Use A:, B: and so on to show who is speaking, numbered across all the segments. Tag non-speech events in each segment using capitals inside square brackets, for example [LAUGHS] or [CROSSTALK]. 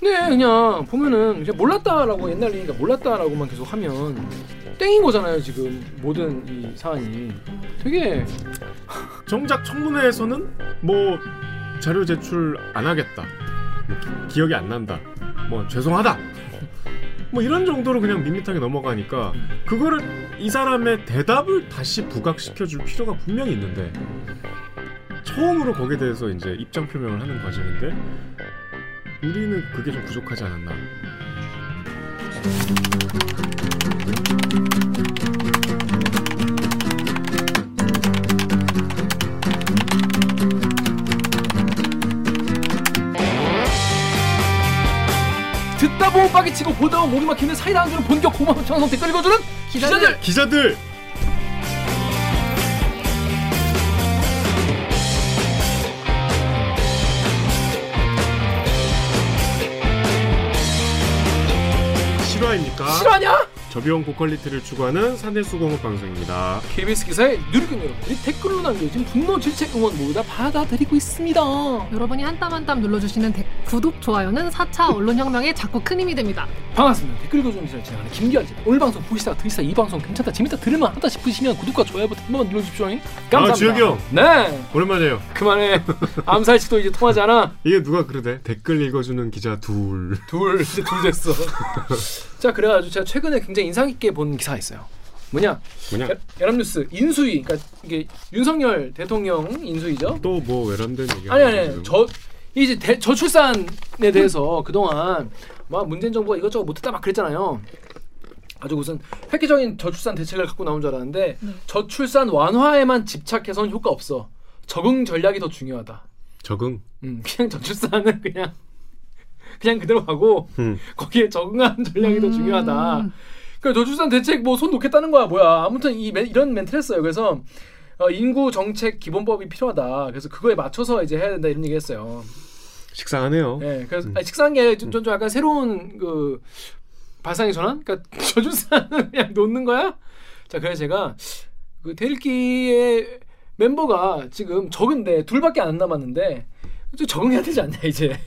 A: 근데 그냥 보면은 그냥 몰랐다라고 옛날 얘기가 몰랐다라고만 계속 하면 땡인 거잖아요 지금 모든 이 사안이 되게
B: 정작 청문회에서는 뭐 자료 제출 안 하겠다. 뭐 기, 기억이 안 난다. 뭐 죄송하다. 뭐 이런 정도로 그냥 밋밋하게 넘어가니까 그거를 이 사람의 대답을 다시 부각시켜 줄 필요가 분명히 있는데 처음으로 거기에 대해서 이제 입장 표명을 하는 과정인데 우리는 그게 좀 부족하지 않았나.
A: 듣다 보면 빠개치고 보다 보면 목이 막히는 사이다 안 주는 본격 고마운 청성 댓글 읽어주는 기자들!
B: 기자들 실화입니까?
A: 실화냐?
B: 저비용 고quality를 추구하는 가내수공업 방송입니다.
A: KBS 기사에 누리꾼 여러분들이 댓글로 남겨주신 분노 질책 응원 모두 다 받아들이고 있습니다
C: 여러분이 한 땀 한 땀 눌러주시는 데- 구독, 좋아요는 4차 언론혁명에 자꾸 큰 힘이 됩니다.
A: 반갑습니다 댓글 읽어주는 기자들 진행하는 김기환입니다 오늘 방송 보시다가 들으시다 이 방송 괜찮다 재밌다 들을만 하다 싶으시면 구독과 좋아요 버튼 한 번만 눌러주십시오 감사합니다
B: 아, 지혁이 형.
A: 네
B: 오랜만이에요.
A: 그만해 [LAUGHS] 암살치도 이제 통하지 않아
B: 이게 누가 그러대? 댓글 읽어주는 기자들.
A: 둘 이제 둘 됐어 [LAUGHS] 자 그래가지고 제가 최근에 굉장히 인상 깊게 본 기사가 있어요 뭐냐
B: 뭐냐?
A: 여- 연합뉴스 인수위 그러니까 이게 윤석열 대통령 인수위죠
B: 또 뭐 외람된 얘기
A: 아니 아니 저 이제 대, 저출산에 대해서 그동안 막 문재인 정부가 이것저것 못했다 막 그랬잖아요. 아주 무슨 획기적인 저출산 대책을 갖고 나온 줄 알았는데
C: 네.
A: 저출산 완화에만 집착해서는 효과 없어. 적응 전략이 더 중요하다.
B: 적응.
A: 음, 그냥 저출산은 그냥 그냥 그대로 가고
B: 음. [LAUGHS]
A: 거기에 적응하는 전략이 더
C: 음.
A: 중요하다. 그 저출산 대책 뭐 손 놓겠다는 거야 뭐야. 아무튼 이 멘- 이런 멘트를 했어요. 그래서 어, 인구 정책 기본법이 필요하다. 그래서 그거에 맞춰서 이제 해야 된다 이런 얘기했어요.
B: 식상하네요.
A: 네, 그래서
B: 음.
A: 아니, 식사한 게좀 좀 약간 새로운 그 발상의 전환, 그러니까 [LAUGHS] 저주사는 그냥 놓는 거야. 자, 그래서 제가 그 대일기의 멤버가 지금 적은데 둘밖에 안 남았는데 좀 적응해야 되지 않냐 이제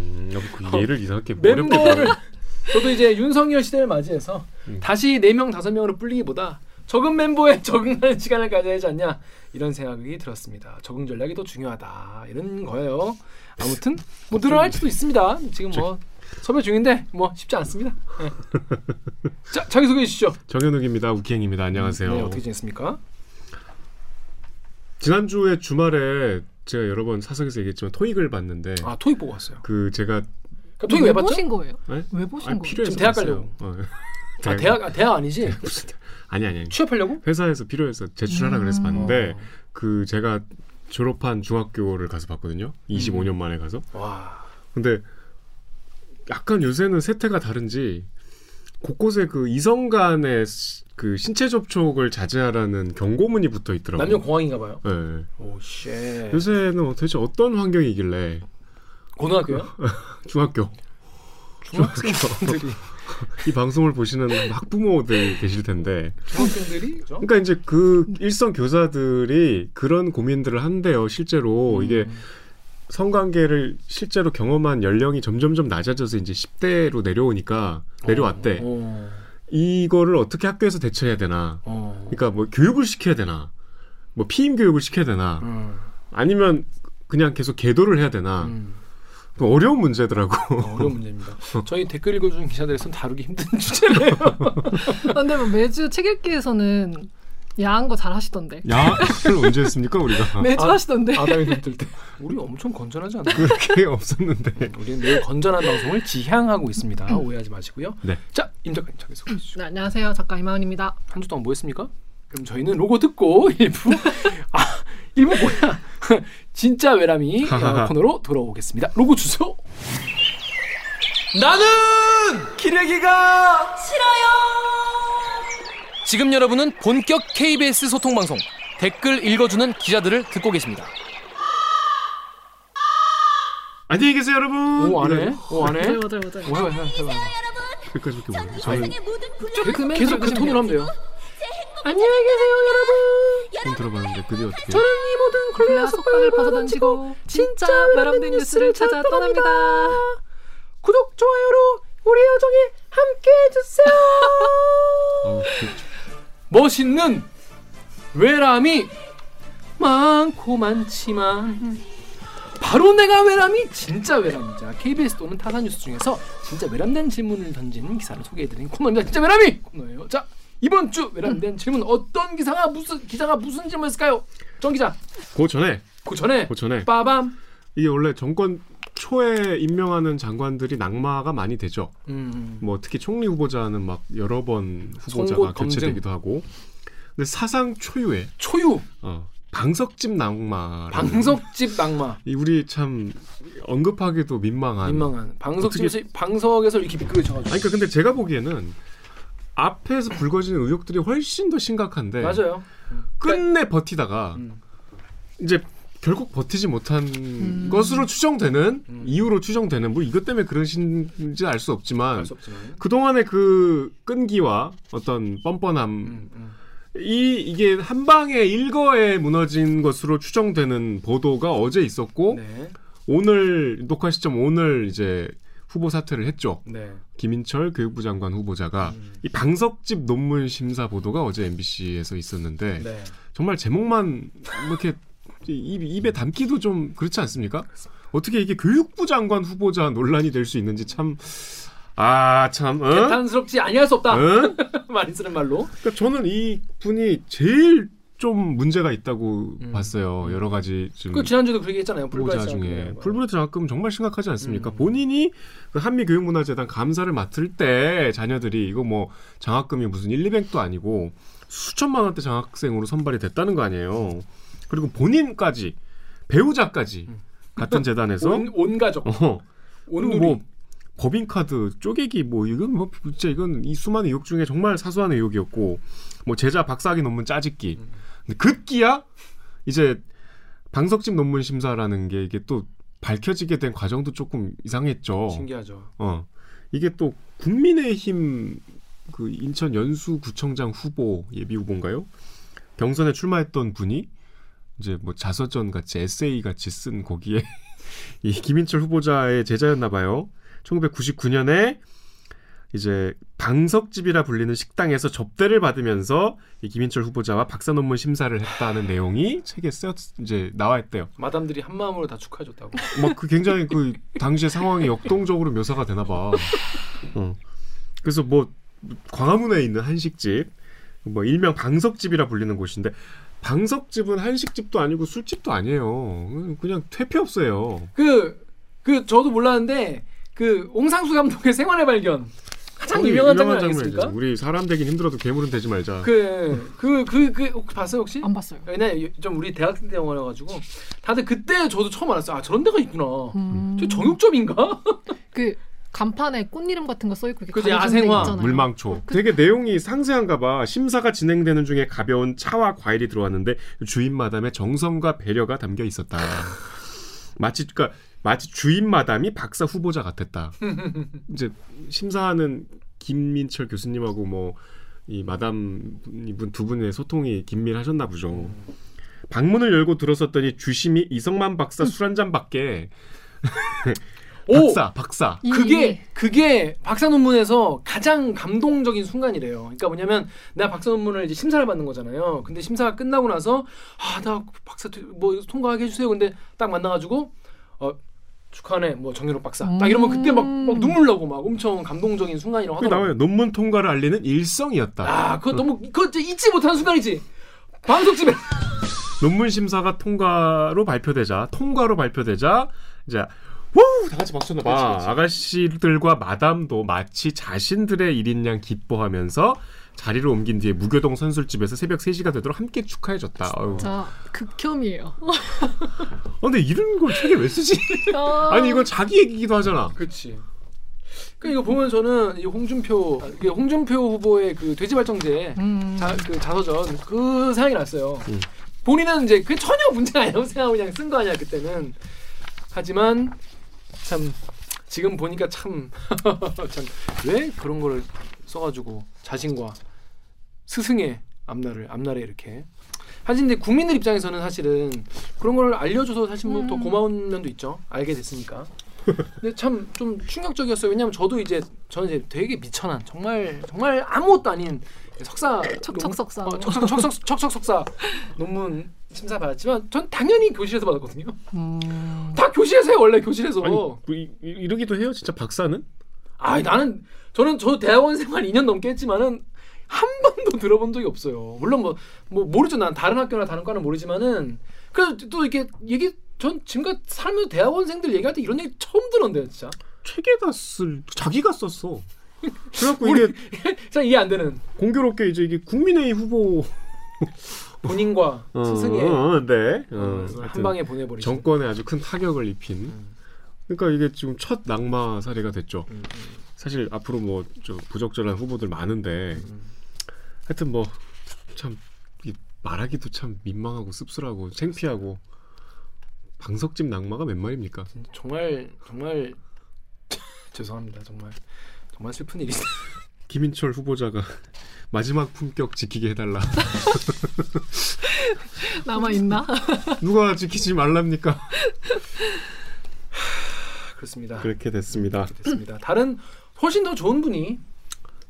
B: 음, 그 얘를 이상하게 어렵게
A: 멤버를
B: 봐. [LAUGHS]
A: 저도 이제 윤석열 시대를 맞이해서
B: 음.
A: 다시 네명 다섯 명으로 불리기보다 적은 멤버에 [LAUGHS] 적응하는 시간을 가져야 하지 않냐 이런 생각이 들었습니다. 적응 전략이 더 중요하다 이런 거예요. 아무튼 뭐 늘어날지도 있습니다. 지금 뭐 섭외 중인데 뭐 쉽지 않습니다. 네. 자 자기 소개해 주시죠.
B: 정현욱입니다. 우키행입니다. 안녕하세요.
A: 네 어떻게 지냈습니까?
B: 지난주에 주말에 제가 여러 번 사석에서 얘기했지만 토익을 봤는데
A: 아 토익 보고 왔어요.
B: 그 제가
A: 그러니까 토익 왜 봤죠?
C: 보신 거예요?
B: 네?
C: 왜 보신
B: 아니,
C: 거예요?
B: 필요해서
A: 지금 대학
B: 봤어요. 어.
A: 아 대학 아, 대학 아니지? [LAUGHS]
B: 아니 아니 아니.
A: 취업하려고?
B: 회사에서 필요해서 제출하라 그래서
C: 음.
B: 봤는데
A: 어.
B: 그 제가 졸업한 중학교를 가서 봤거든요. 25년
A: 음.
B: 만에 가서.
A: 와
B: 근데 약간 요새는 세태가 다른지 곳곳에 그 이성 간의 시- 그 신체 접촉을 자제하라는 경고문이 붙어 있더라고요.
A: 남녀 공학인가 봐요.
B: 네.
A: oh shit.
B: 요새는 도대체 어떤 환경이길래
A: 고등학교요? [LAUGHS]
B: 중학교
A: 중학생들이
B: 이 방송을 보시는 학부모들 계실 텐데
A: 중학생들이?
B: 그러니까 이제 그 일선 교사들이 그런 고민들을 한대요 실제로
A: 음.
B: 이게 성관계를 실제로 경험한 연령이 점점점 낮아져서 이제 10대로 내려오니까 내려왔대
A: 어,
B: 이거를 어떻게 학교에서 대처해야 되나
A: 어.
B: 그러니까 뭐 교육을 시켜야 되나 뭐 피임 교육을 시켜야 되나
A: 음,
B: 아니면 그냥 계속 계도를 해야 되나
A: 음.
B: 그 어려운 문제더라고
A: 어, 어려운 문제입니다. 저희 댓글 읽어주는 기자들에서는 다루기 힘든 [LAUGHS] 주제네요.
C: 근데 뭐 매주 책 읽기에서는 야한 거 잘 하시던데.
B: 야를 언제 했습니까 우리가 [LAUGHS]
C: 매주
A: 아,
C: 하시던데.
A: 아담이 눈뜰 때. [LAUGHS] 우리 엄청 건전하지 않나요?
B: 그렇게 없었는데
A: 우리는 매우 건전한 방송을 지향하고 있습니다. 오해하지 마시고요.
B: 네.
A: 자, 임 작가님 자기 소개해 주시죠.
C: 네, 안녕하세요. 작가 이마은입니다.
A: 한 주 동안 뭐 했습니까? 그럼 저희는 로고 듣고 [LAUGHS] 일부 아 일부 뭐야 진짜 외람이 어, 코너로 돌아오겠습니다. 로고 주세요. 나는 기레기가 싫어요. 지금 여러분은 본격 KBS 소통 방송 댓글 읽어주는 기자들을 듣고 계십니다.
B: 안녕히 계세요 여러분
A: 오 안해? 오 안해?
C: 맞아요, 맞아요, 맞아요.
A: 오 해봐.
B: 여기까지밖에 몰라요 저는
A: 계-
C: 그 멘트를
A: 계속 그 톤으로 하면 돼요.
C: 안녕히 계세요, 여러분.
B: 들어봤는데 그게 어떻게
C: 저는 이 모든 굴레와 속박을 벗어던지고 진짜 외람된 뉴스를 찾아 떠납니다.
A: 구독, 좋아요 여정에 함께 해주세요. [LAUGHS]
B: 어,
A: 멋있는 외람이 많고 많지만 바로 내가 외람이 진짜 외람이자 KBS 또는 타사 뉴스 중에서 진짜 외람된 질문을 던지는 기사를 소개해드리는 코너입니다. 진짜 외람이 코너예요. 자 이번 주 외람된 질문 어떤 기사가 무슨 기자가 무슨 질문했을까요? 정 기자.
B: 그 전에
A: 그 전에
B: 그 전에
A: 빠밤.
B: 이게 원래 정권 초에 임명하는 장관들이 낙마가 많이 되죠.
A: 음.
B: 뭐 특히 총리 후보자는 막 여러 번 후보자가. 교체되기도 하고. 근데 사상 초유의
A: 초유
B: 어, 방석집 낙마.
A: 방석집 낙마.
B: 이 우리 참 언급하기도 민망한.
A: 민망한 방석집에서 방석에서 이렇게 미끄러져가지고.
B: 아니 그러니까 근데 제가 보기에는 앞에서 불거지는 의혹들이 훨씬 더 심각한데
A: 맞아요.
B: 끝내 버티다가
A: 음.
B: 이제 결국 버티지 못한
C: 음.
B: 것으로 추정되는
A: 음.
B: 이유로 추정되는 뭐 이것 때문에 그러신지 알 수 없지만
A: 없지만.
B: 그 동안의 그 끈기와 어떤 뻔뻔함
A: 음, 음.
B: 이 이게 한 방에 일거에 무너진 것으로 추정되는 보도가 어제 있었고
A: 네.
B: 오늘 녹화 시점 오늘 이제 후보 사퇴를 했죠.
A: 네.
B: 김인철 교육부 장관 후보자가
A: 음.
B: 이 방석집 논문 심사 보도가 어제 MBC에서 있었는데
A: 네.
B: 정말 제목만 뭐 이렇게 입, 입에 담기도 좀 그렇지 않습니까? 어떻게 이게 교육부 장관 후보자 논란이 될 수 있는지 참 아, 참, 어?
A: 개탄스럽지 아니할 수 없다.
B: 어? [LAUGHS]
A: 많이 쓰는 말로.
B: 그러니까 저는 이 분이 제일 좀 문제가 있다고
A: 음.
B: 봤어요. 여러 가지
A: 좀그 지난주도 그렇게 했잖아요.
B: 후보자
A: 불가이사
B: 중에 풀브레이트 장학금 정말 심각하지 않습니까?
A: 음.
B: 본인이 그 한미 교육문화재단 감사를 맡을 때 자녀들이 이거 뭐 장학금이 무슨 1, 200도 아니고 수천만 원대 장학생으로 선발이 됐다는 거 아니에요. 그리고 본인까지 배우자까지
A: 음.
B: 같은 재단에서 [LAUGHS]
A: 온, 온 가족.
B: 어,
A: 온
B: 그리고
A: 누리.
B: 뭐 법인카드 쪼개기 뭐 이건 뭐 진짜 이건 이 수많은 의혹 중에 정말 사소한 의혹이었고 뭐 제자 박사학위 논문 짜집기
A: 음.
B: 근데 급기야 이제 방석집 논문 심사라는 게 이게 또 밝혀지게 된 과정도 조금 이상했죠.
A: 신기하죠.
B: 어 이게 또 국민의힘 그 인천 연수구청장 후보 예비 후보인가요? 경선에 출마했던 분이 이제 뭐 자서전 같이 에세이 같이 쓴 거기에 [LAUGHS] 이 김인철 후보자의 제자였나 봐요. 1999년에 이제 방석집이라 불리는 식당에서 접대를 받으면서 이 김인철 후보자와 박사 논문 심사를 했다는 내용이 책에 쓰여 이제 나와 있대요.
A: 마담들이 한 마음으로 다 축하해 줬다고.
B: 막 [LAUGHS] 그 굉장히 그 당시의 상황이 역동적으로 묘사가 되나 봐. 어. 그래서 뭐 광화문에 있는 한식집 뭐 일명 방석집이라 불리는 곳인데 방석집은 한식집도 아니고 술집도 아니에요. 그냥 퇴폐업소예요.
A: 그, 그, 저도 몰랐는데, 그, 옹상수 감독의 생활의 발견. 가장 유명한 장면. 아니겠습니까?
B: 우리 사람 되긴 힘들어도 괴물은 되지 말자.
A: 그, 그, 그, 그, 혹시 봤어요, 혹시?
C: 안 봤어요.
A: 왜냐, 좀 우리 대학생 때 영화여가지고, 다들 그때 저도 처음 알았어요. 아, 저런 데가 있구나.
C: 음.
A: 저 정육점인가?
C: 그 간판에 꽃 이름 같은 거 써 있고 이렇게
A: 그치,
C: 가려진 데
A: 야생화,
C: 있잖아요.
B: 물망초.
C: 그-
B: 되게 내용이 상세한가 봐. 심사가 진행되는 중에 가벼운 차와 과일이 들어왔는데 주인 마담의 정성과 배려가 담겨 있었다. [LAUGHS] 마치 그러니까 마치 주인 마담이 박사 후보자 같았다. [LAUGHS] 이제 심사하는 김민철 교수님하고 뭐 이 마담 이분 두 분의 소통이 긴밀하셨나 보죠. 방문을 열고 들어섰더니 주심이 이성만 박사 술 한 잔밖에
A: 오! [LAUGHS]
B: 박사 박사
C: 이-
A: 그게 그게 박사 논문에서 가장 감동적인 순간이래요. 그러니까 뭐냐면 내가 박사 논문을 이제 심사를 받는 거잖아요. 근데 심사가 끝나고 나서 아 나 박사 되- 뭐 통과하게 해주세요. 근데 딱 만나가지고 어 축하하네 뭐 정유럽 박사 딱 이러면 그때 막, 막 눈물 나고 막 엄청 감동적인 순간이라고
B: 그
A: 하더라고요.
B: 나와요. 논문 통과를 알리는 일성이었다.
A: 아 그거 너무 그거 진짜 잊지 못하는 순간이지. 방송집에 [LAUGHS]
B: 논문 심사가 통과로 발표되자 통과로 발표되자 이제 우 다 같이 박수 나 봐.
A: 그렇지.
B: 아가씨들과 마담도 마치 자신들의 일인 양 기뻐하면서 자리를 옮긴 뒤에 무교동 선술집에서 새벽 3시가 되도록 함께 축하해줬다. 아유.
C: 자 극혐이에요.
B: 어, 근데 이런 걸 책에 왜 쓰지? 아니 이건 자기 얘기기도 하잖아.
A: 그렇지. 그 이거 보면 저는 이 홍준표 그 홍준표 후보의 그 돼지 발정제
C: 음.
A: 자, 그 자서전 그 생각이 났어요.
B: 음.
A: 본인은 이제 그 전혀 문제가 아니라고 생각하고 그냥 쓴 거 아니야 그때는. 하지만 참 지금 보니까 참참왜 그런 거를 써가지고 자신과 스승의 앞날을 앞날에 이렇게. 근데 국민들 입장에서는 사실은 그런 걸 알려줘서 사실 뭐더
C: 음.
A: 고마운 면도 있죠. 알게 됐으니까. 근데 참 좀 충격적이었어요. 왜냐하면 저도 이제 저는 이제 되게 미천한 정말 정말 아무것도 아닌 석사
C: 척척 석사.
A: 논- 어, 척척 척척 척척 석사 논문 심사 받았지만 전 당연히 교실에서 받았거든요.
C: 음.
A: 다 교실에서 해요 원래 교실에서.
B: 아니 뭐 이, 이- 이러기도 해요 진짜 박사는?
A: 아 나는 저는 저 대학원 생활 2년 넘게 했지만은 한 번도 들어본 적이 없어요. 물론 뭐뭐 모르죠. 난 다른 학교나 다른 과는 모르지만은 그래도 또 이렇게 얘기 전 지금까지 살면서 대학원생들 얘기할 때 이런 얘기 처음 들었는데요, 진짜.
B: 책에다 쓸 자기가 썼어. 그래갖고 이게 [LAUGHS]
A: 이해 안 되는
B: 공교롭게 이제 이게 국민의힘 후보 [LAUGHS]
A: 본인과
B: 어,
A: 스승의
B: 어, 네.
A: 어,
B: 어,
A: 한 방에 보내버리죠.
B: 정권에 아주 큰 타격을 입힌.
A: 음.
B: 그러니까 이게 지금 첫 낙마 사례가 됐죠.
A: 음, 음,
B: 사실 앞으로 뭐저 부적절한 후보들 많은데
A: 음.
B: 하여튼 뭐 참 말하기도 참 민망하고 씁쓸하고 창피하고 방석집 낙마가 몇 말입니까?
A: 정말 정말 [LAUGHS] 죄송합니다. 정말 정말 슬픈 일이다.
B: 김인철 후보자가 [LAUGHS] 마지막 품격 지키게 해달라. [LAUGHS]
C: 남아 있나? [LAUGHS]
B: 누가 지키지 말랍니까?
A: 그렇습니다.
B: 그렇게 됐습니다.
A: 그렇게 됐습니다. 다른 훨씬 더 좋은 분이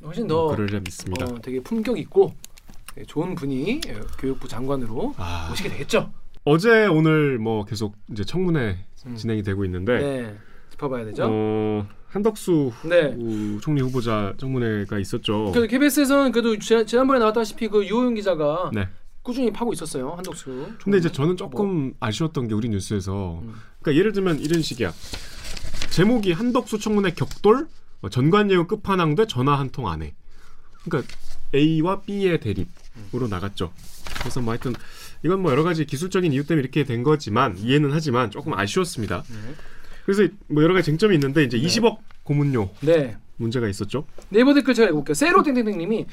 A: 훨씬 더
B: 그러려 믿습니다.
A: 어, 되게 품격 있고 예, 좋은 분이 예, 교육부 장관으로
B: 아,
A: 오시게 되겠죠.
B: 어제 오늘 뭐 계속 이제 청문회
A: 음.
B: 진행이 되고 있는데
A: 네, 짚어봐야 되죠.
B: 어, 한덕수
A: 네.
B: 후- 총리 후보자 청문회가 있었죠.
A: 그 KBS에서는 그래도 지- 지난번에 나왔다시피 그 유호영 기자가
B: 네.
A: 꾸준히 파고 있었어요 한덕수.
B: 근데 이제 저는
A: 뭐,
B: 조금 아쉬웠던 게 우리 뉴스에서
A: 음.
B: 그러니까 예를 들면 이런 식이야. 제목이 한덕수 청문회 격돌 어, 전관예우 끝판왕 돼 전화 한 통안 해. 그러니까 A와 B의 대립으로 나갔죠. 그래서 뭐 하여튼 이건 뭐 여러 가지 기술적인 이유 때문에 이렇게 된 거지만 이해는 하지만 조금 아쉬웠습니다.
A: 네.
B: 그래서 뭐 여러 가지 쟁점이 있는데 이제
A: 네.
B: 20억 고문료
A: 네.
B: 문제가 있었죠.
A: 네이버 댓글 제가 읽어볼게요. 세로 땡땡땡님이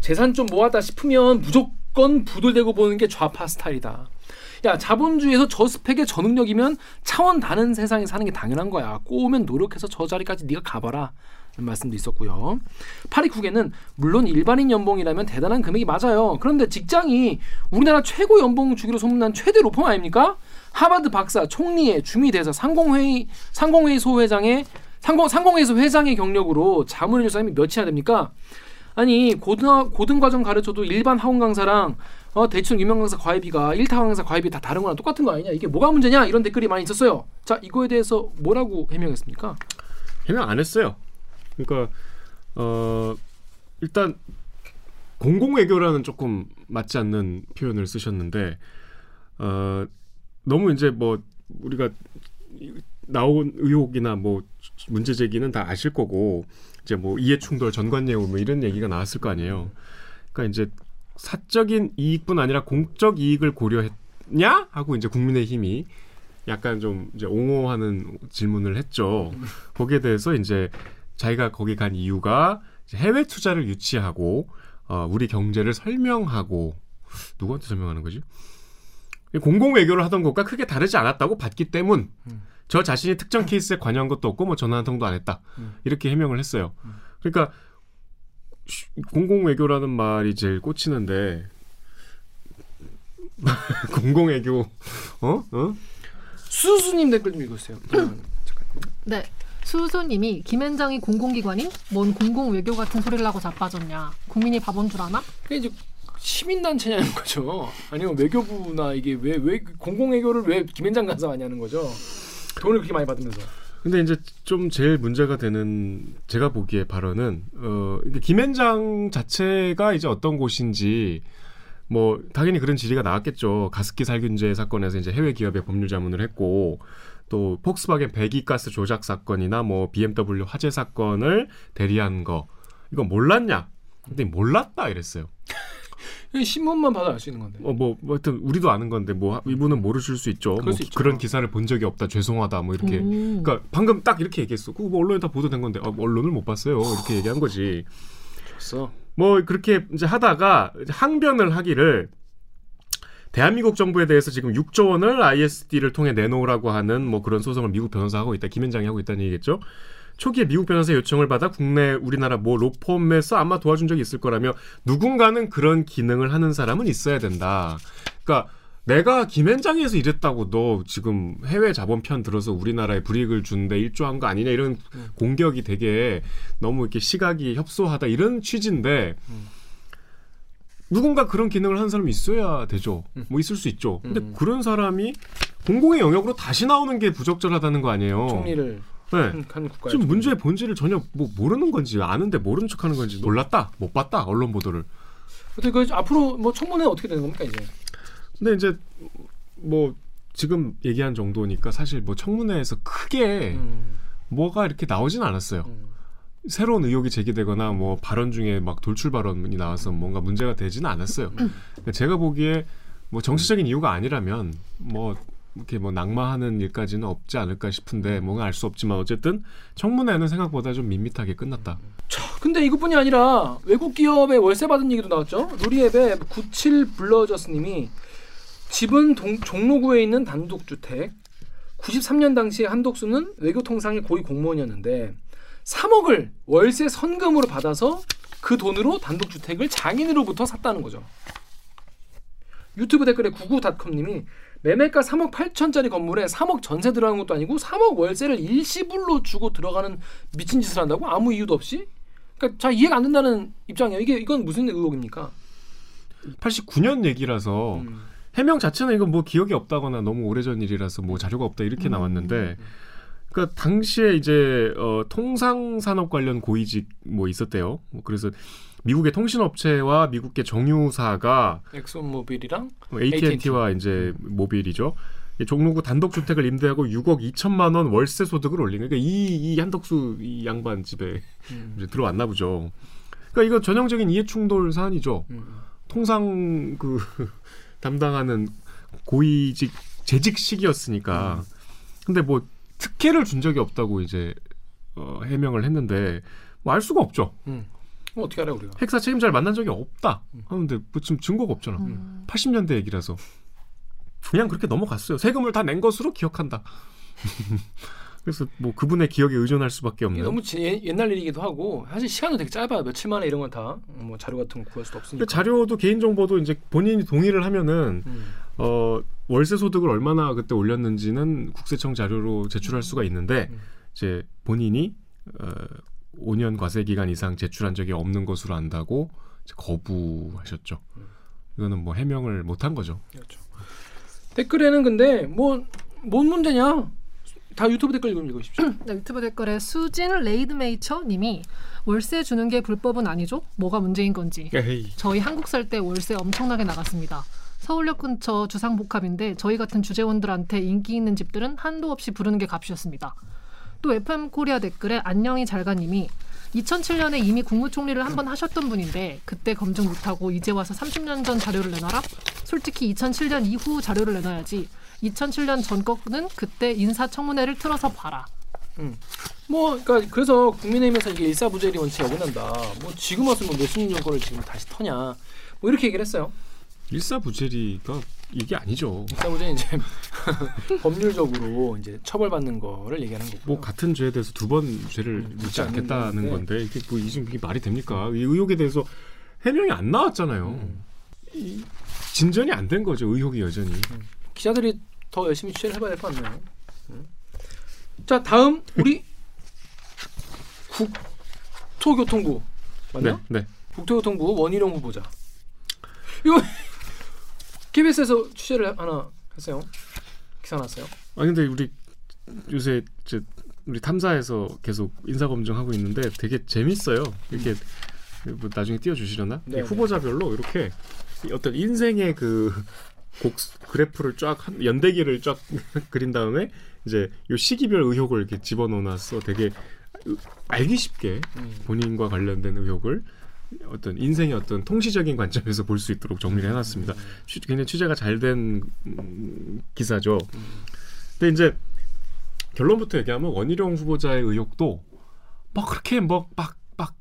A: 재산 좀 모았다 싶으면 무조건 부들대고 보는 게 좌파 스타일이다. 야 자본주의에서 저 스펙의 저 능력이면 차원 다른 세상에 사는 게 당연한 거야. 꼬우면 노력해서 저 자리까지 네가 가봐라. 말씀도 있었고요. 파리쿡에는 물론 일반인 연봉이라면 대단한 금액이 맞아요. 그런데 직장이 우리나라 최고 연봉 주기로 소문난 최대 로펌 아닙니까? 하버드 박사, 총리의 주미 대사, 상공회의 상공회의 소회장의 상공 상공회의소 회장의 경력으로 자문해줄 사람이 몇이나 됩니까? 아니 고등 고등 과정 가르쳐도 일반 학원 강사랑 어, 대충 유명 강사 과외비가 1타 강사 과외비 다 다른 거랑 똑같은 거 아니냐? 이게 뭐가 문제냐? 이런 댓글이 많이 있었어요. 자 이거에 대해서 뭐라고 해명했습니까?
B: 해명 안 했어요. 그러니까 어 일단 공공 외교라는 조금 맞지 않는 표현을 쓰셨는데 어 너무 이제 뭐 우리가 나온 의혹이나 뭐 문제 제기는 다 아실 거고 이제 뭐 이해 충돌 전관예우 뭐 이런 얘기가 나왔을 거 아니에요. 그러니까 이제 사적인 이익뿐 아니라 공적 이익을 고려했냐 하고 이제 국민의힘이 약간 좀 이제 옹호하는 질문을 했죠. 거기에 대해서 이제 자기가 거기 간 이유가 해외 투자를 유치하고 어, 우리 경제를 설명하고 누구한테 설명하는 거지? 공공 외교를 하던 것과 크게 다르지 않았다고 봤기 때문
A: 음.
B: 저 자신이 특정 케이스에 관여한 것도 없고 뭐 전화 한 통도 안 했다
A: 음.
B: 이렇게 해명을 했어요.
A: 음.
B: 그러니까 쉬- 공공 외교라는 말이 제일 꽂히는데 [LAUGHS] 공공 외교 어 어?
A: 수수님 댓글 좀 읽으세요. [CLEARS THROAT]
C: 네. 수수님이 김현장이 공공기관인 뭔 공공외교 같은 소리를 하고 자빠졌냐. 국민이 바본 줄 아나?
A: 그게 이제 시민단체냐는 거죠. 아니면 외교부나 이게 왜 왜 공공외교를 왜 김현장 간사가 하냐는 거죠. 돈을 그렇게 많이 받으면서.
B: 근데 이제 좀 제일 문제가 되는 제가 보기에 발언은 어 김현장 자체가 이제 어떤 곳인지 뭐 당연히 그런 질의가 나왔겠죠. 가습기 살균제 사건에서 이제 해외 기업에 법률 자문을 했고 또 폭스바겐 배기가스 조작 사건이나 뭐 BMW 화재 사건을 대리한 거 이거 몰랐냐? 근데 몰랐다 이랬어요.
A: 이게 신문만 봐도 알 수 있는 건데.
B: 어, 뭐, 뭐 하여튼 우리도 아는 건데 뭐 이분은 모르실 수 있죠. 뭐
A: 수.
B: 그런 기사를 본 적이 없다. 죄송하다. 뭐 이렇게
C: 오.
B: 그러니까 방금 딱 이렇게 얘기했어. 그거 뭐 언론에 다 보도된 건데 아, 뭐 언론을 못 봤어요. 이렇게 얘기한 거지.
A: 됐어.
B: 뭐 그렇게 이제 하다가 항변을 하기를 대한민국 정부에 대해서 지금 6조 원을 ISD를 통해 내놓으라고 하는 뭐 그런 소송을 미국 변호사 하고 있다. 김현장이 하고 있다는 얘기겠죠. 초기에 미국 변호사 요청을 받아 국내 우리나라 뭐 로펌에서 아마 도와준 적이 있을 거라며 누군가는 그런 기능을 하는 사람은 있어야 된다. 그러니까 내가 김현장에서 이랬다고 너 지금 해외 자본 편 들어서 우리나라에 불이익을 주는데 일조한 거 아니냐 이런
A: 음.
B: 공격이 되게 너무 이렇게 시각이 협소하다 이런 취지인데
A: 음.
B: 누군가 그런 기능을 하는 사람이 있어야 되죠.
A: 음.
B: 뭐 있을 수 있죠. 근데
A: 음.
B: 그런 사람이 공공의 영역으로 다시 나오는 게 부적절하다는 거 아니에요.
A: 총리를
B: 네.
A: 한, 한 국가의
B: 지금. 문제의 본질을 전혀 뭐 모르는 건지 아는데 모르는 척하는 건지 몰랐다, 못 봤다 언론 보도를.
A: 어떻게 그 앞으로 뭐 청문회 어떻게 되는 겁니까 이제?
B: 근데 이제 뭐 지금 얘기한 정도니까 사실 뭐 청문회에서 크게
A: 음,
B: 뭐가 이렇게 나오진 않았어요.
A: 음.
B: 새로운 의혹이 제기되거나 뭐 발언 중에 막 돌출 발언이 나와서 뭔가 문제가 되지는 않았어요. 그러니까 제가 보기에 뭐 정치적인 이유가 아니라면 뭐 이렇게 뭐 낙마하는 일까지는 없지 않을까 싶은데 뭔가 알 수 없지만 어쨌든 청문회는 생각보다 좀 밋밋하게 끝났다.
A: 자, 근데 이것뿐이 아니라 외국 기업의 월세 받은 얘기도 나왔죠. 루리앱의 97 블러저스님이 집은 동, 종로구에 있는 단독주택 93년 당시에 한독수는 외교통상의 고위 공무원이었는데 3억을 월세 선금으로 받아서 그 돈으로 단독주택을 장인으로부터 샀다는 거죠. 유튜브 댓글에 99닷컴님이 매매가 3억 8천짜리 건물에 3억 전세 들어가는 것도 아니고 3억 월세를 일시불로 주고 들어가는 미친 짓을 한다고 아무 이유도 없이? 그러니까 잘 이해가 안 된다는 입장이에요. 이게 이건 무슨 의혹입니까?
B: 89년 얘기라서
A: 음.
B: 해명 자체는 이건 뭐 기억이 없다거나 너무 오래전 일이라서 뭐 자료가 없다 이렇게 나왔는데 그러니까 당시에 이제 어, 통상 산업 관련 고위직 뭐 있었대요. 뭐 그래서 미국의 통신업체와 미국의 정유사가
A: 엑소모빌이랑
B: AT&T와 이제 모빌이죠. 이 종로구 단독 주택을 임대하고 6억 2천만 원 월세 소득을 올린 그러니까 이, 이 한덕수 이 양반 집에
A: 음.
B: 이제 들어왔나 보죠. 그러니까 이거 전형적인 이해 충돌 사안이죠.
A: 음.
B: 통상 그 [LAUGHS] 담당하는 고위직 재직식이었으니까. 근데 뭐 특혜를 준 적이 없다고 이제 어, 해명을 했는데 뭐 알 수가 없죠.
A: 음. 뭐 어떻게 알아 우리가?
B: 핵사 책임자를 만난 적이 없다 하는데 뭐 지금 증거가 없잖아.
C: 음.
B: 80년대 얘기라서 그냥 그렇게 넘어갔어요. 세금을 다 낸 것으로 기억한다. [LAUGHS] 그래서 뭐 그분의 기억에 의존할 수밖에 없는.
A: 너무 지- 옛- 옛날 일이기도 하고 사실 시간도 되게 짧아요. 며칠 만에 이런 건 다 뭐 자료 같은 거 구할 수도 없으니까.
B: 자료도 개인 정보도 이제 본인이 동의를 하면은
A: 음.
B: 어 월세 소득을 얼마나 그때 올렸는지는 국세청 자료로 제출할 수가 있는데
A: 음.
B: 이제 본인이 어 5년 과세 기간 이상 제출한 적이 없는 것으로 안다고 거부하셨죠. 이거는 뭐 해명을 못한 거죠.
A: 그렇죠. 댓글에는 근데 뭐 뭔 문제냐? 다 유튜브 댓글 좀 읽으십시오. [CLEARS THROAT]
C: 네, 유튜브 댓글에 수진 레이드메이처 님이 월세 주는 게 불법은 아니죠? 뭐가 문제인 건지.
B: 에이.
C: 저희 한국 살 때 월세 엄청나게 나갔습니다. 서울역 근처 주상복합인데 저희 같은 주재원들한테 인기 있는 집들은 한도 없이 부르는 게 값이었습니다. 또 FM 코리아 댓글에 안녕히 잘가님이 2007년에 이미 국무총리를 한 번 하셨던 분인데 그때 검증 못하고 이제 와서 30년 전 자료를 내놔라? 솔직히 2007년 이후 자료를 내놔야지. 2007년 전 거는 그때 인사청문회를 틀어서 봐라.
A: 뭐 그러니까 그래서 국민의힘에서 이게 일사부재리 원칙에 어긋난다. 뭐 지금 와서 뭐 몇십 년 거를 지금 다시 터냐. 뭐 이렇게 얘기를 했어요.
B: 일사부재리가 이게 아니죠.
A: 일사부재 이제 [LAUGHS] 법률적으로 이제 처벌받는 거를 얘기하는 거고.
B: 뭐 같은 죄에 대해서 두 번 죄를
A: 음,
B: 묻지
A: 묻지
B: 않겠다는. 건데 이게 뭐 이게 말이 됩니까? 이 의혹에 대해서 해명이 안 나왔잖아요.
A: 음.
B: 이 진전이 안 된 거죠. 의혹이 여전히.
A: 기자들이 더 열심히 취재를 해봐야 될 것 같네요. 음. 자 다음 우리 국토교통부 맞나?
B: 네, 네.
A: 국토교통부 원희룡 후보자. 이거 KBS에서 취재를 하나 했어요. 기사 났어요.
B: 아 근데 우리 요새 이제 우리 탐사에서 계속 인사 검증하고 있는데 되게 재밌어요. 이렇게 뭐 나중에 띄워주시려나? 후보자별로 이렇게 이 어떤 인생의 그 곡 그래프를 쫙 한- 연대기를 쫙 [LAUGHS] 그린 다음에 이제 요 시기별 의혹을 이렇게 집어넣어놨어. 되게 으- 알기 쉽게
A: 음.
B: 본인과 관련된 의혹을 어떤 인생의 어떤 통시적인 관점에서 볼 수 있도록 정리를 해놨습니다. 취- 굉장히 취재가 잘 된 기사죠. 근데 이제 결론부터 얘기하면 원희룡 후보자의 의혹도 뭐 그렇게 뭐막막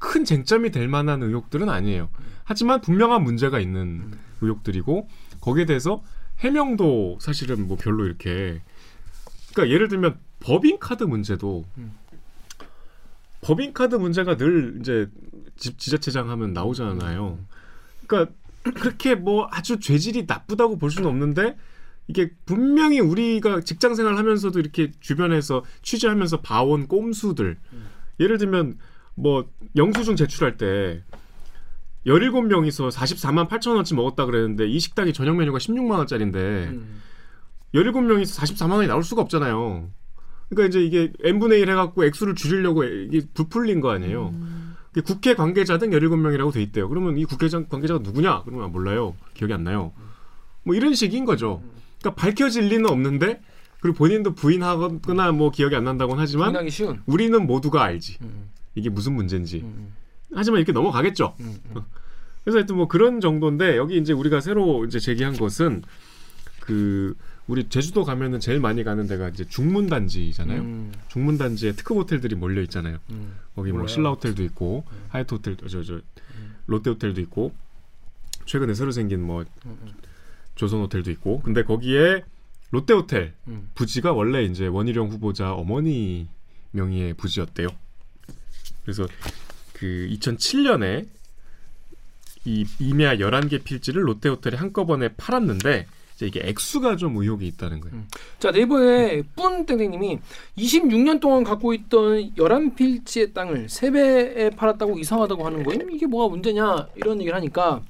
B: 큰 쟁점이 될 만한 의혹들은 아니에요. 하지만 분명한 문제가 있는 의혹들이고 거기에 대해서 해명도 사실은 뭐 별로 이렇게 그러니까 예를 들면 법인 카드 문제도
A: 음.
B: 법인카드 문제가 늘 이제 집 지자체장 하면 나오잖아요. 그러니까 그렇게 뭐 아주 죄질이 나쁘다고 볼 수는 없는데 이게 분명히 우리가 직장 생활 하면서도 이렇게 주변에서 취재하면서 봐온 꼼수들 예를 들면 뭐 영수증 제출할 때 17명이서 44만 8천 원치 먹었다 그랬는데 이 식당이 저녁 메뉴가 16만 원짜리인데
A: 음.
B: 17명이서 44만 원이 나올 수가 없잖아요. 그러니까 이제 이게 n분의 1 해갖고 액수를 줄이려고 이게 부풀린 거 아니에요. 그 국회 관계자 등 17명이라고 돼 있대요. 그러면 이 국회장 관계자가 누구냐? 그러면 아, 몰라요. 기억이 안 나요. 뭐 이런 식인 거죠. 그러니까 밝혀질 리는 없는데 그리고 본인도 부인하거나 뭐 기억이 안 난다고는 하지만. 우리는 모두가 알지.
A: 음,
B: 이게 무슨 문제인지.
A: 음,
B: 하지만 이렇게 넘어가겠죠.
A: 음, 음.
B: 그래서 하여튼 뭐 그런 정도인데 여기 이제 우리가 새로 이제 제기한 것은 그 우리 제주도 가면은 제일 많이 가는 데가 이제 중문 단지잖아요.
A: 음,
B: 중문 단지에 특급 호텔들이 몰려 있잖아요.
A: 음.
B: 거기 뭐
A: 몰라요.
B: 신라 호텔도 있고 하얏트 호텔 저저 롯데 호텔도 있고 최근에 새로 생긴 뭐
A: 음, 음.
B: 조선 호텔도 있고 근데 거기에 롯데 호텔
A: 음.
B: 부지가 원래 이제 원희룡 후보자 어머니 명의의 부지였대요. 그래서 그 2007년에 이 이메아 11개 필지를 롯데 호텔에 한꺼번에 팔았는데 이제 이게 액수가 좀 의혹이 있다는 거예요.
A: 자 네이버에 뿐 땡땡님이 26년 동안 갖고 있던 11필지의 땅을 3배에 팔았다고 이상하다고 하는 거임? 이게 뭐가 문제냐 이런 얘기를 하니까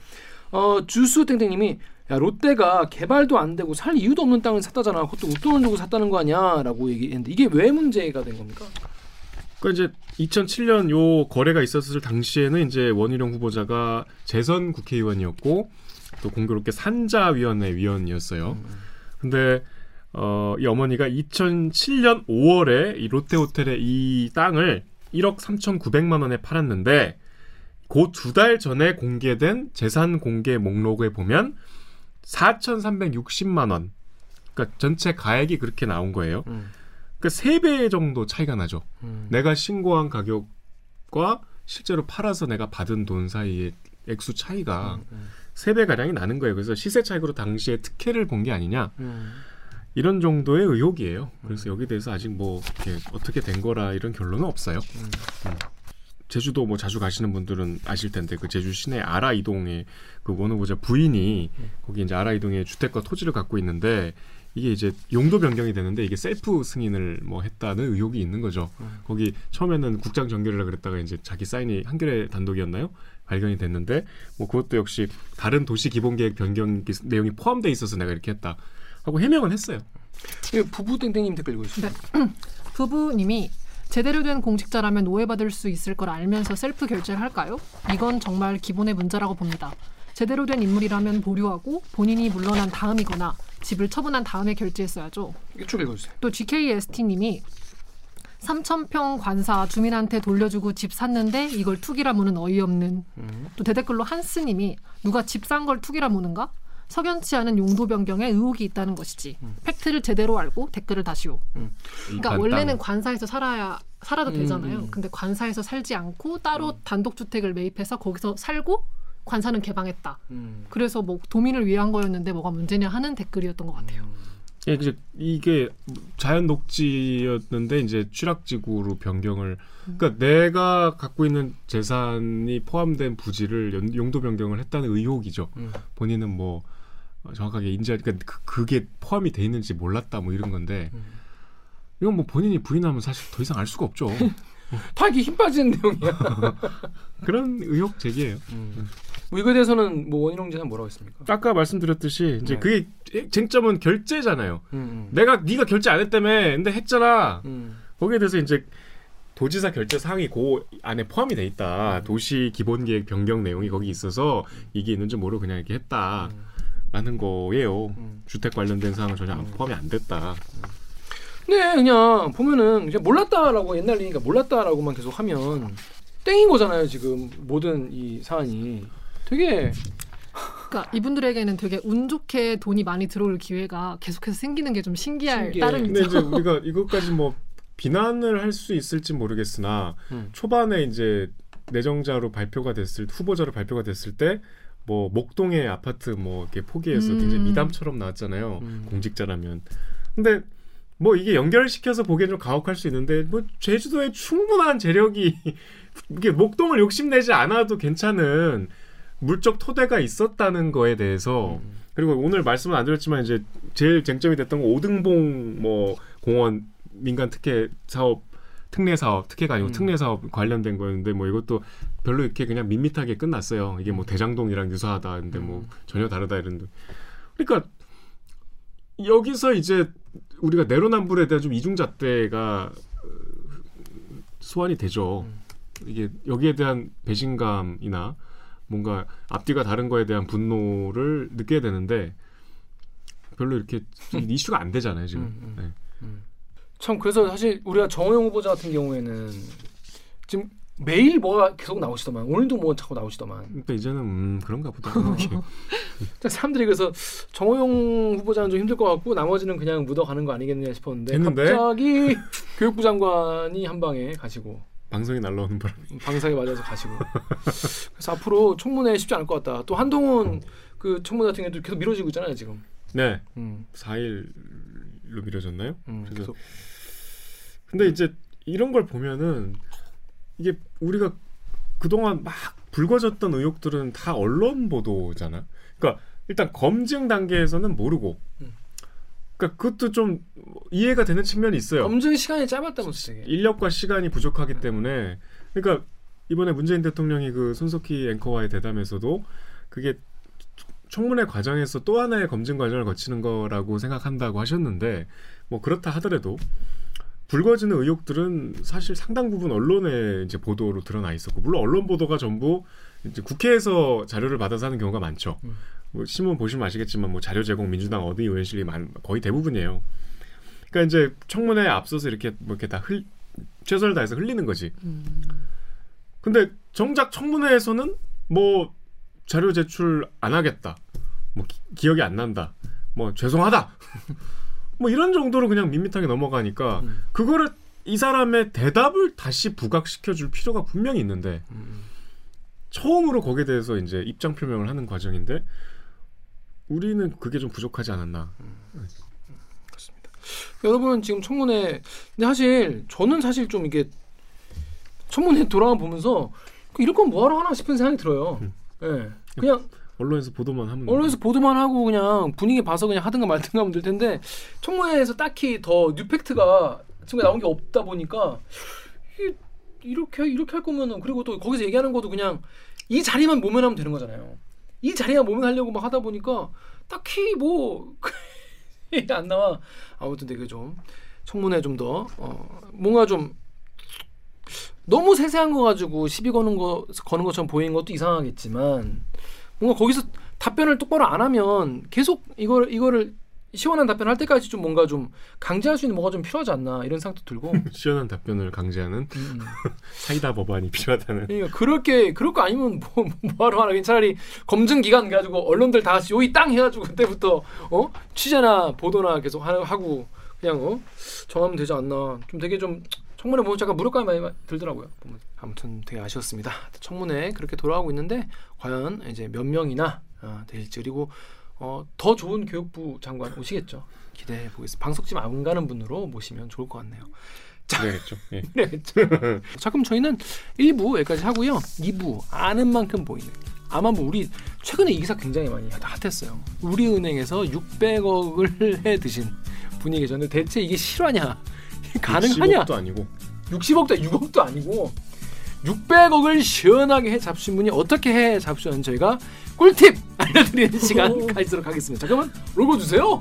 A: 어, 주수 땡땡님이 야 롯데가 개발도 안 되고 살 이유도 없는 땅을 샀다잖아 그것도 웃돈을 주고 샀다는 거 아니야라고 얘기했는데 이게 왜 문제가 된 겁니까?
B: 그러니까 이제 2007년 요 거래가 있었을 당시에는 이제 원희룡 후보자가 재선 국회의원이었고 또 공교롭게 산자위원회 위원이었어요. 근데 어, 이 어머니가 2007년 5월에 이 롯데 호텔에 이 땅을 1억 3,900만 원에 팔았는데 그두달 전에 공개된 재산 공개 목록에 보면 4,360만 원. 그러니까 전체 가액이 그렇게 나온 거예요.
A: 음,
B: 그러니까 세 배 정도 차이가 나죠.
A: 음,
B: 내가 신고한 가격과 실제로 팔아서 내가 받은 돈 사이의 액수 차이가
A: 음,
B: 세배 가량이 나는 거예요. 그래서 시세 차익으로 당시에 특혜를 본 게 아니냐
A: 음.
B: 이런 정도의 의혹이에요. 그래서 여기에 대해서 아직 뭐 이렇게 어떻게 된 거라 이런 결론은 없어요. 음. 제주도 뭐 자주 가시는 분들은 아실 텐데 그 제주 시내 아라 이동에 그 원후보자 부인이 거기 이제 아라 이동에 주택과 토지를 갖고 있는데 이게 이제 용도 변경이 되는데 이게 셀프 승인을 뭐 했다는 의혹이 있는 거죠. 거기 처음에는 국장 전결이라 그랬다가 이제 자기 사인이 한겨레 단독이었나요? 발견이 됐는데 뭐 그것도 역시 다른 도시 기본 계획 변경 기- 내용이 포함돼 있어서 내가 이렇게 했다 하고 해명은 했어요.
A: 이게 부부 땡땡님 댓글 읽고 있습니다. [CLEARS THROAT]
C: 부부님이 제대로 된 공직자라면 오해받을 수 있을 걸 알면서 셀프 결제를 할까요? 이건 정말 기본의 문제라고 봅니다. 제대로 된 인물이라면 보류하고 본인이 물러난 다음이거나 집을 처분한 다음에 결제했어야죠.
A: 쭉 읽어주세요.
C: 또 GKST님이 3천평 관사 주민한테 돌려주고 집 샀는데 이걸 투기라 무는 어이없는.
A: 음.
C: 또 대댓글로 한스님이 누가 집 산 걸 투기라 무는가? 석연치 않은 용도 변경에 의혹이 있다는 것이지. 팩트를 제대로 알고 댓글을 다시오. 그러니까
B: 이관
C: 원래는
B: 땅.
C: 관사에서 살아야 살아도
A: 음,
C: 되잖아요.
A: 음.
C: 근데 관사에서 살지 않고 따로 단독 주택을 매입해서 거기서 살고 관사는 개방했다.
A: 음.
C: 그래서 뭐 도민을 위한 거였는데 뭐가 문제냐 하는 댓글이었던 것 같아요.
B: 예, 이제 이게 자연 녹지였는데 이제 취락지구로 변경을 그러니까 내가 갖고 있는 재산이 포함된 부지를 연- 용도 변경을 했다는 의혹이죠.
A: 음.
B: 본인은 뭐 어, 정확하게 인지 그러니까 그, 그게 포함이 돼 있는지 몰랐다 뭐 이런 건데
A: 음.
B: 이건 뭐 본인이 부인하면 사실 더 이상 알 수가 없죠. [LAUGHS]
A: 다 이게 힘 빠지는 내용이야. [LAUGHS]
B: 그런 의혹 제기예요.
A: 음. 뭐 이거에 대해서는 뭐 원희룡 지사는 뭐라고 했습니까?
B: 아까 말씀드렸듯이 이제
A: 네.
B: 그게 쟁점은 결제잖아요.
A: 음,
B: 내가 네가 결제 안 했다며 근데 했잖아.
A: 음.
B: 거기에 대해서 이제 도지사 결제 사항이 그 안에 포함이 돼 있다. 도시 기본 계획 변경 내용이 거기 있어서 이게 있는지 모르고 그냥 이렇게 했다 라는 거예요.
A: 음.
B: 주택 관련된 사항은 전혀 안- 포함이 안 됐다.
A: 네, 그냥 보면은 그냥 몰랐다라고 옛날 얘기니까 몰랐다라고만 계속 하면 땡인 거잖아요. 지금 모든 이 사안이 되게
C: 그러니까 이분들에게는 되게 운 좋게 돈이 많이 들어올 기회가 계속해서 생기는 게 좀 신기할
A: 신기해.
C: 따름이죠.
B: 근데 이제 [LAUGHS] 우리가 이것까지 뭐 비난을 할 수 있을지 모르겠으나
A: 음.
B: 초반에 이제 내정자로 발표가 됐을 후보자로 발표가 됐을 때 뭐 목동의 아파트 뭐 이렇게 포기해서
C: 음.
B: 굉장히 미담처럼 나왔잖아요.
A: 음.
B: 공직자라면. 근데 뭐 이게 연결시켜서 보기엔 좀 가혹할 수 있는데 뭐 제주도에 충분한 재력이 [LAUGHS] 이게 목동을 욕심내지 않아도 괜찮은 물적 토대가 있었다는 거에 대해서
A: 음.
B: 그리고 오늘 말씀은 안 드렸지만 이제 제일 쟁점이 됐던 건 오등봉 뭐 공원 민간 특혜 사업 특례 사업 특혜가 아니고
A: 음.
B: 특례 사업 관련된 거였는데 뭐 이것도 별로 이렇게 그냥 밋밋하게 끝났어요. 이게 뭐 대장동이랑 유사하다. 근데 뭐
A: 음.
B: 전혀 다르다 이런데. 그러니까 여기서 이제 우리가 내로남불에 대한 좀 이중잣대가 어, 소환이 되죠.
A: 음.
B: 이게 여기에 대한 배신감이나 뭔가 앞뒤가 다른 거에 대한 분노를 느끼게 되는데 별로 이렇게 [LAUGHS] 이슈가 안 되잖아요 지금.
A: 음, 음.
B: 네.
A: 참 그래서 사실 우리가 정호영 후보자 같은 경우에는 지금 매일 뭐가 계속 나오시더만 오늘도 뭐 자꾸 나오시더만
B: 그러니까 이제는 음, 그런가 보다. [LAUGHS]
A: 사람들이 그래서 정호영 후보자는 좀 힘들 것 같고 나머지는 그냥 묻어가는 거 아니겠느냐 싶었는데
B: 했는데?
A: 갑자기 교육부 장관이 한 방에 가시고
B: 방송에 날라오는 바람에
A: 방사에 맞아서 가시고 그래서 앞으로 청문회 쉽지 않을 것 같다. 또 한동훈 그 청문회 같은 경우도 계속 미뤄지고 있잖아요 지금.
B: 네
A: 음,
B: 4일로 미뤄졌나요?
A: 음,
B: 그래서
A: 계속
B: 근데 이제 이런 걸 보면은 이게 우리가 그동안 막 불거졌던 의혹들은 다 언론 보도잖아. 그러니까 일단 검증 단계에서는 모르고.
A: 음.
B: 그러니까 그것도 좀 이해가 되는 측면이 있어요.
A: 검증 시간이 짧았다면서 되게.
B: 인력과 시간이 부족하기 때문에 그러니까 이번에 문재인 대통령이 그 손석희 앵커와의 대담에서도 그게 청문회 과정에서 또 하나의 검증 과정을 거치는 거라고 생각한다고 하셨는데 뭐 그렇다 하더라도 불거지는 의혹들은 사실 상당 부분 언론의 이제 보도로 드러나 있었고 물론 언론 보도가 전부 이제 국회에서 자료를 받아서 하는 경우가 많죠.
A: 음.
B: 뭐 신문 보시면 아시겠지만 뭐 자료 제공 민주당 어디 의원실이 많, 거의 대부분이에요. 그러니까 이제 청문회에 앞서서 이렇게 뭐 이렇게 다 흘, 최선을 다해서 흘리는 거지.
C: 음.
B: 근데 정작 청문회에서는 뭐 자료 제출 안 하겠다. 뭐 기, 억이안 난다. 뭐 죄송하다. [LAUGHS] 뭐 이런 정도로 그냥 밋밋하게 넘어가니까
A: 음,
B: 그거를 이 사람의 대답을 다시 부각시켜 줄 필요가 분명히 있는데
A: 음.
B: 처음으로 거기에 대해서 이제 입장 표명을 하는 과정인데 우리는 그게 좀 부족하지 않았나.
A: 여러분은 지금 청문회 근데 사실 저는 사실 좀 이게 청문회 돌아가 보면서 이럴 건 뭐하러 하나 싶은 생각이 들어요.
B: 음.
A: 예. 그냥
B: 언론에서 보도만 하면
A: 언론에서 보도만 하고 그냥 분위기 봐서 그냥 하든가 말든가 하면 될 텐데 청문회에서 딱히 더 뉴팩트가 지금 나온 게 없다 보니까 이- 이렇게 이렇게 할 거면은 그리고 또 거기서 얘기하는 것도 그냥 이 자리만 모면하면 되는 거잖아요. 이 자리만 모면하려고 막 하다 보니까 딱히 뭐 [LAUGHS] 안 나와. 아무튼 되게 좀 청문회 좀더 어, 뭔가 좀 너무 세세한 거 가지고 시비 거는 거 거는 것처럼 보이는 것도 이상하겠지만 뭔가 거기서 답변을 똑바로 안 하면 계속 이걸 이거를 시원한 답변 할 때까지 좀 뭔가 좀 강제할 수 있는 뭐가 좀 필요하지 않나 이런 생각도 들고 [LAUGHS]
B: 시원한 답변을 강제하는
A: 음. [LAUGHS]
B: 사이다 법안이 필요하다는.
A: 그러니까 그렇게 그럴 거 아니면 뭐 뭐하러 하나 차라리 검증 기간 가지고 언론들 다 같이 요이 땅 해가지고 그때부터 어 취재나 보도나 계속 하, 하고 그냥 어 정하면 되지 않나 좀 되게 좀 청문회 보면 잠깐 무력감이 많이 들더라고요. 아무튼 되게 아쉬웠습니다. 청문회 그렇게 돌아가고 있는데 과연 이제 몇 명이나 어, 될지 그리고 어, 더 좋은 교육부 장관 오시겠죠. 기대해 보겠습니다. 방송집 안 가는 분으로 모시면 좋을 것 같네요.
B: 그래야겠죠. 예. [LAUGHS]
A: 그래야겠죠. 자 그럼 저희는 1부 여기까지 하고요. 2부 아는 만큼 보이는 아마 뭐 우리 최근에 이 기사 굉장히 많이 핫했어요. 우리은행에서 600억을 [LAUGHS] 해 드신 분이 계셨는데 대체 이게 실화냐? 가능하냐?
B: 60억도 아니고
A: 60억도 6억도 아니고 600억을 시원하게 해 잡수신 분이 어떻게 해 잡수셨는지 저희가 꿀팁 알려드리는 시간 가지도록 하겠습니다. 자 그러면 로고 주세요.